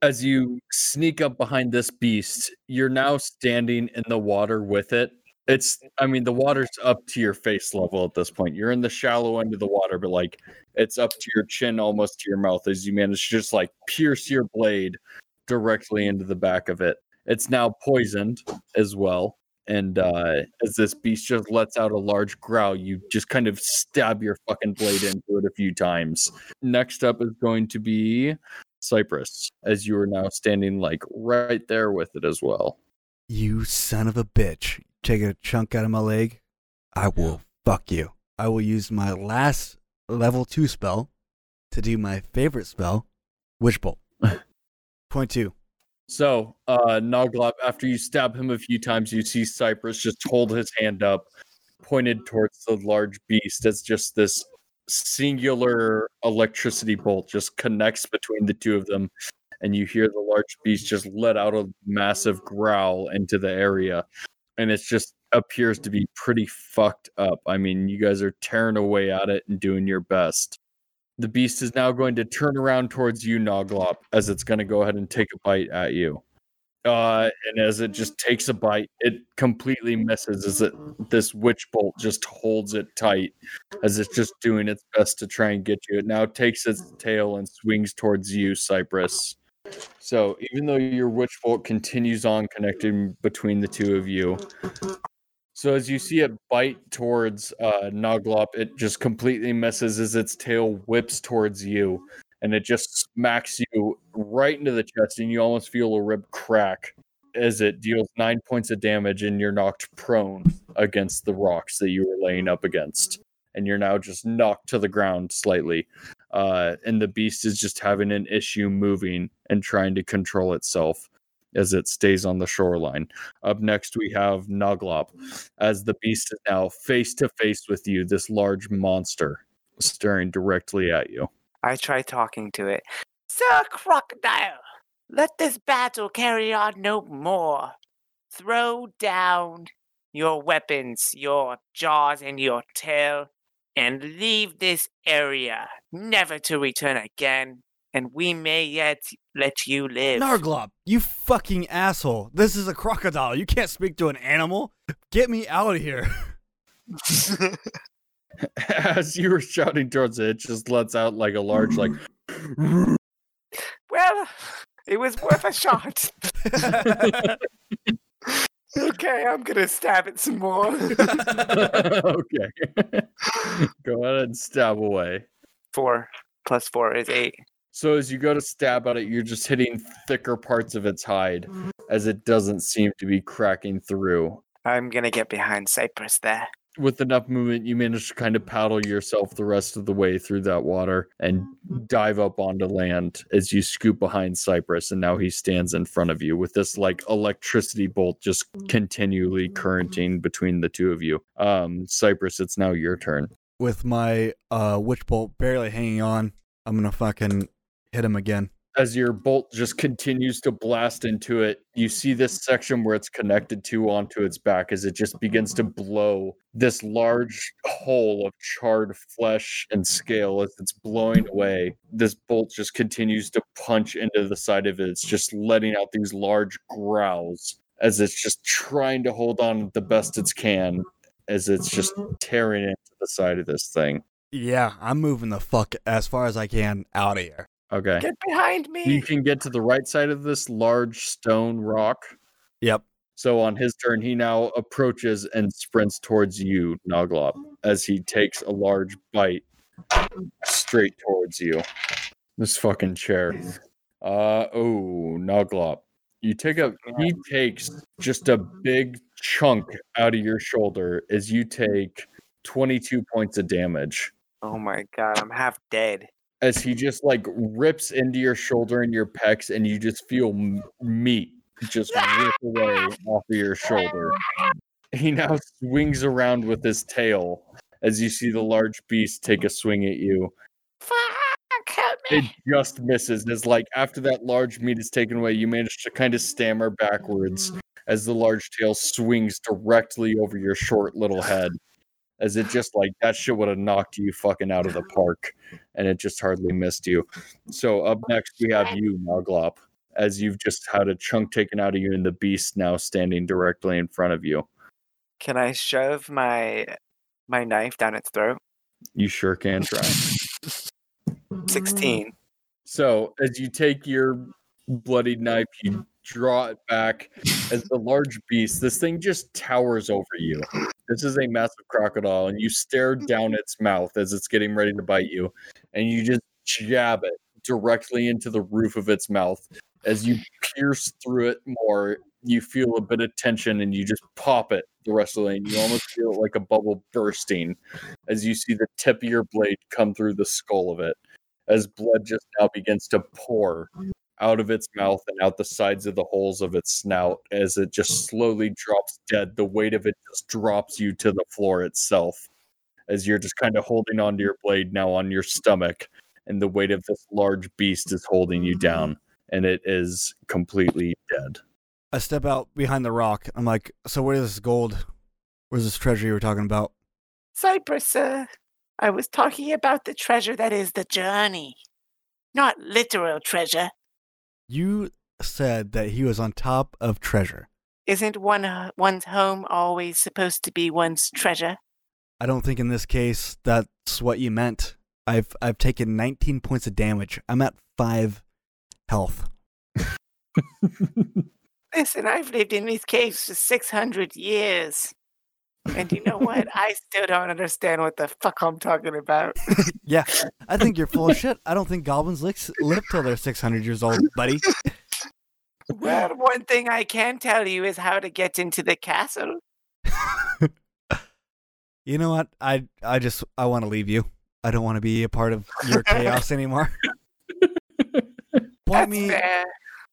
As you sneak up behind this beast, you're now standing in the water with it. It's, I mean, the water's up to your face level at this point. You're in the shallow end of the water, but like it's up to your chin, almost to your mouth, as you manage to just like pierce your blade directly into the back of it. It's now poisoned as well. And uh, as this beast just lets out a large growl, you just kind of stab your fucking blade into it a few times. Next up is going to be Cypress, as you are now standing like right there with it as well. You son of a bitch! Take a chunk out of my leg. I will fuck you. I will use my last level two spell to do my favorite spell, Witch Bolt. [laughs] Point two. So, uh, Noglop, after you stab him a few times, you see Cypress just hold his hand up, pointed towards the large beast as just this singular electricity bolt just connects between the two of them. And you hear the large beast just let out a massive growl into the area. And it just appears to be pretty fucked up. I mean, you guys are tearing away at it and doing your best. The beast is now going to turn around towards you, Noglop, as it's going to go ahead and take a bite at you. Uh, and as it just takes a bite, it completely misses as it this witch bolt just holds it tight as it's just doing its best to try and get you. It now takes its tail and swings towards you, Cypress. So even though your witch bolt continues on connecting between the two of you, so as you see it bite towards uh, Noglop, it just completely misses as its tail whips towards you, and it just smacks you right into the chest, and you almost feel a rib crack as it deals nine points of damage, and you're knocked prone against the rocks that you were laying up against, and you're now just knocked to the ground slightly. Uh, and the beast is just having an issue moving and trying to control itself as it stays on the shoreline. Up next, we have Noglop, as the beast is now face to face with you, this large monster staring directly at you. I try talking to it. Sir Crocodile, let this battle carry on no more. Throw down your weapons, your jaws, and your tail, and leave this area, never to return again. And we may yet let you live. Narglop, you fucking asshole. This is a crocodile. You can't speak to an animal. Get me out of here. [laughs] As you were shouting towards it, it just lets out like a large, like, [laughs] Well, it was worth a shot. [laughs] Okay, I'm gonna stab it some more. [laughs] okay. [laughs] Go ahead and stab away. four plus four is eight. So as you go to stab at it, you're just hitting thicker parts of its hide as it doesn't seem to be cracking through. I'm gonna get behind Cypress there. With enough movement, you manage to kind of paddle yourself the rest of the way through that water and dive up onto land as you scoop behind Cypress. And now he stands in front of you with this like electricity bolt just continually currenting between the two of you. Um, Cypress, it's now your turn. With my uh witch bolt barely hanging on, I'm gonna fucking hit him again. As your bolt just continues to blast into it, you see this mm-hmm. section where it's connected to onto its back as it just begins to blow this large hole of charred flesh and scale as it's blowing away. This bolt just continues to punch into the side of it. It's just letting out these large growls as it's just trying to hold on the best it can as it's just tearing into the side of this thing. Yeah, I'm moving the fuck as far as I can out of here. Okay. Get behind me. You can get to the right side of this large stone rock. Yep. So on his turn, he now approaches and sprints towards you, Noglop, as he takes a large bite straight towards you. This fucking chair. Uh oh, Noglop. You take a he takes just a big chunk out of your shoulder as you take 22 points of damage. Oh my god, I'm half dead. As he just like rips into your shoulder and your pecs, and you just feel meat just [laughs] rip away off of your shoulder. He now swings around with his tail as you see the large beast take a swing at you. It just misses. As like after that large meat is taken away, you manage to kind of stammer backwards as the large tail swings directly over your short little head. As it just like that shit would have knocked you fucking out of the park, and it just hardly missed you. So up oh, next we have you, Noglop, as you've just had a chunk taken out of you, and the beast now standing directly in front of you. Can I shove my my knife down its throat? You sure can try. 16. So as you take your bloodied knife, you draw it back as the large beast. This thing just towers over you. This is a massive crocodile, and you stare mm-hmm. down its mouth as it's getting ready to bite you, and you just jab it directly into the roof of its mouth. As you pierce through it more, you feel a bit of tension, and you just pop it the rest of the way. And you almost feel like a bubble bursting as you see the tip of your blade come through the skull of it as blood just now begins to pour out of its mouth and out the sides of the holes of its snout as it just slowly drops dead. The weight of it just drops you to the floor itself as you're just kind of holding onto your blade now on your stomach, and the weight of this large beast is holding you down, and it is completely dead. I step out behind the rock. I'm like, so where's this gold? Where's this treasure you were talking about? Cypress, uh, I was talking about the treasure that is the journey, not literal treasure. You said that he was on top of treasure. Isn't one uh, one's home always supposed to be one's treasure? I don't think in this case that's what you meant. I've I've taken 19 points of damage. I'm at five health. [laughs] Listen, I've lived in these caves for 600 years. And you know what? I still don't understand what the fuck I'm talking about. [laughs] Yeah, I think you're full of shit. I don't think goblins live, live till they're 600 years old, buddy. Well, one thing I can tell you is how to get into the castle. [laughs] You know what? I I just I want to leave you. I don't want to be a part of your chaos [laughs] anymore. Point That's me. fair.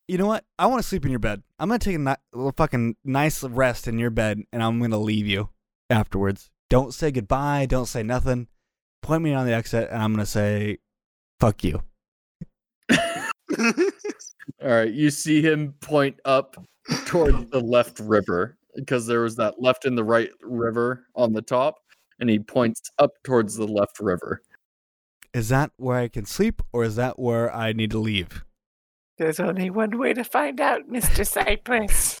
You know what? I want to sleep in your bed. I'm gonna take a ni- little fucking nice rest in your bed, and I'm gonna leave you afterwards. Don't say goodbye. Don't say nothing. Point me on the exit, and I'm gonna say, "Fuck you." [laughs] All right, you see him point up toward the left river because there was that left and the right river on the top, and he points up towards the left river. Is that where I can sleep, or is that where I need to leave? There's only one way to find out, Mr. Cypress.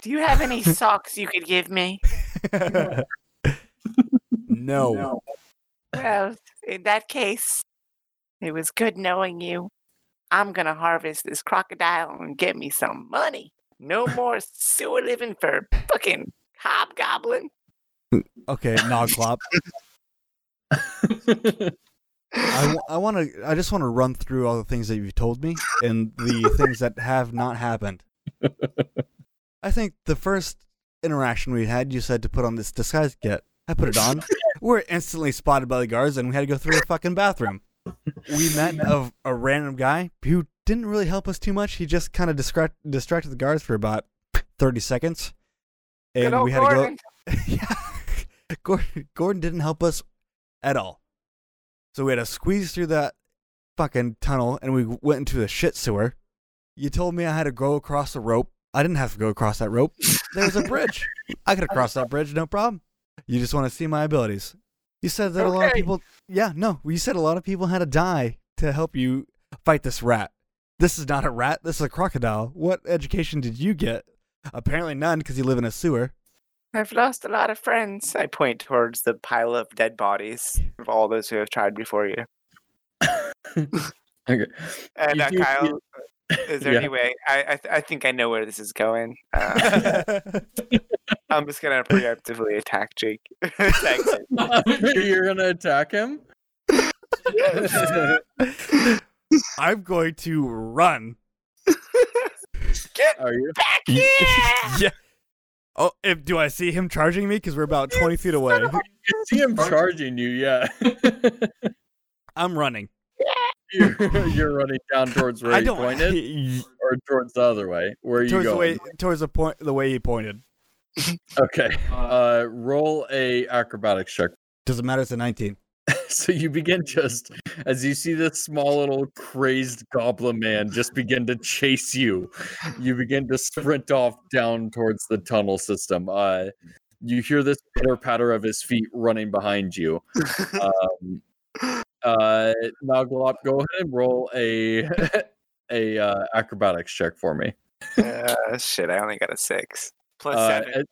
Do you have any socks you could give me? no. Well, in that case, it was good knowing you. I'm gonna harvest this crocodile and get me some money. No more sewer living for fucking hobgoblin. Okay, Noglop. I, I want to. I just want to run through all the things that you've told me and the things that have not happened. I think the first interaction we had, you said to put on this disguise kit. I put it on. we [laughs] were instantly spotted by the guards, and we had to go through a fucking bathroom. We met a, a random guy who didn't really help us too much. He just kind of distract, distracted the guards for about thirty seconds, and we had Gordon. to go. [laughs] yeah, Gordon, Gordon didn't help us at all. So we had to squeeze through that fucking tunnel, and we went into the shit sewer. You told me I had to go across the rope. I didn't have to go across that rope. There was a bridge. [laughs] I could have crossed that bridge, no problem. You just want to see my abilities. You said that a lot of people. Yeah, no. You said a lot of people had to die to help you fight this rat. This is not a rat. This is a crocodile. What education did you get? Apparently none, because you live in a sewer. I've lost a lot of friends. I point towards the pile of dead bodies of all those who have tried before you. [laughs] Okay. And You uh, do Kyle, feel- is there Yeah. any way? I I, th- I think I know where this is going. Uh, [laughs] I'm just gonna preemptively attack Jake. [laughs] attack Jake. [laughs] You're gonna attack him? I'm going to run. Get Are you? back here! yeah. Oh, if, do I see him charging me? Because we're about 20 feet away. You see him charging you, yeah. I'm running. You're, [laughs] you're running down towards where I he don't. pointed, [laughs] or towards the other way. Where are you towards the going? way, towards the point, the way he pointed. [laughs] Okay. Uh, roll a acrobatics check. Doesn't matter. It's a 19. So you begin just as you see this small little crazed goblin man just begin to chase you. You begin to sprint off down towards the tunnel system. Uh, you hear this pitter patter of his feet running behind you. Um, uh, Noglop, go ahead and roll a [laughs] a uh, acrobatics check for me. Uh, shit, I only got a six. Plus Uh, seven. it,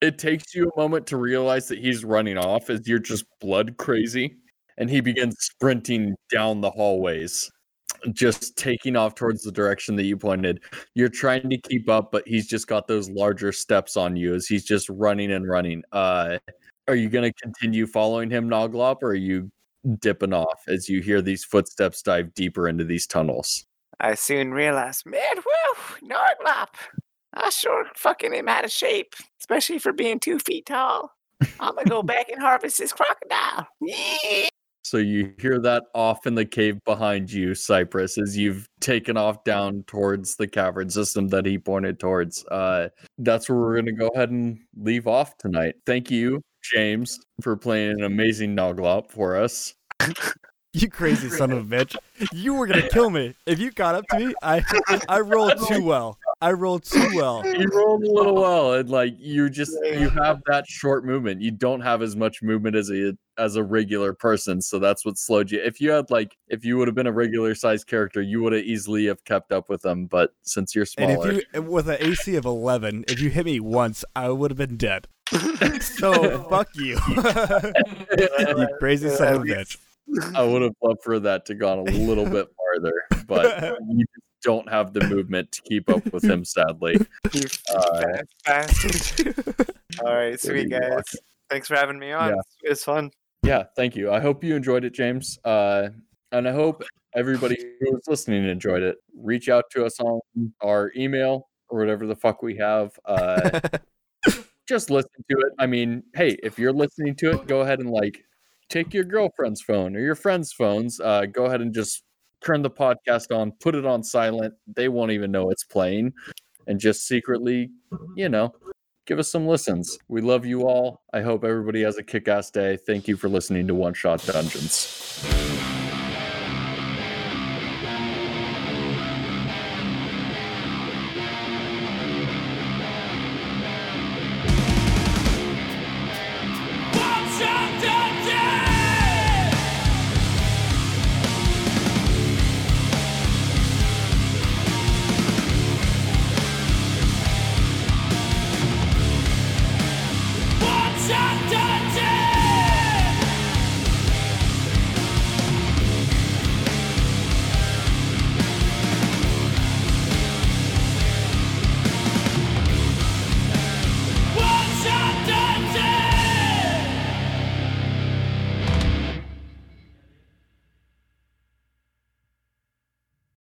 it takes you a moment to realize that he's running off as you're just blood crazy, and he begins sprinting down the hallways, just taking off towards the direction that you pointed. You're trying to keep up, but he's just got those larger steps on you as he's just running and running. Uh, are you going to continue following him, Noglop, or are you dipping off as you hear these footsteps dive deeper into these tunnels? I soon realized, man, whew, Narglop. I sure fucking am out of shape, especially for being two feet tall. I'm gonna go back and harvest this crocodile. Yeah. So you hear that off in the cave behind you, Cypress, as you've taken off down towards the cavern system that he pointed towards. Uh, that's where we're going to go ahead and leave off tonight. Thank you, James, for playing an amazing Noglop for us. You crazy [laughs] son of a bitch. You were going to kill me. If you got up to me, I I rolled too [laughs] well. I rolled too well. You rolled a little well, and like you just you have that short movement. You don't have as much movement as a as a regular person, so that's what slowed you. If you had like if you would have been a regular sized character, you would have easily have kept up with them. But since you're smaller, And if you, with an AC of 11, if you hit me once, I would have been dead. [laughs] So fuck you. you crazy son of a bitch. I would have loved for that to gone a little bit farther, but [laughs] you don't have the movement to keep up with him. Sadly, Uh, fat bastard. [laughs] All right, sweet guys. rock. Thanks for having me on. Yeah. It was fun. yeah, thank you. I hope you enjoyed it, James, uh, and I hope everybody who was listening enjoyed it. Reach out to us on our email or whatever the fuck we have. Uh, [laughs] just listen to it. I mean, hey, if you're listening to it, go ahead and like take your girlfriend's phone or your friend's phones. Uh, go ahead and just turn the podcast on, put it on silent. They won't even know it's playing, and just secretly, you know, give us some listens. We love you all. I hope everybody has a kick ass day. Thank you for listening to One Shot Dungeons.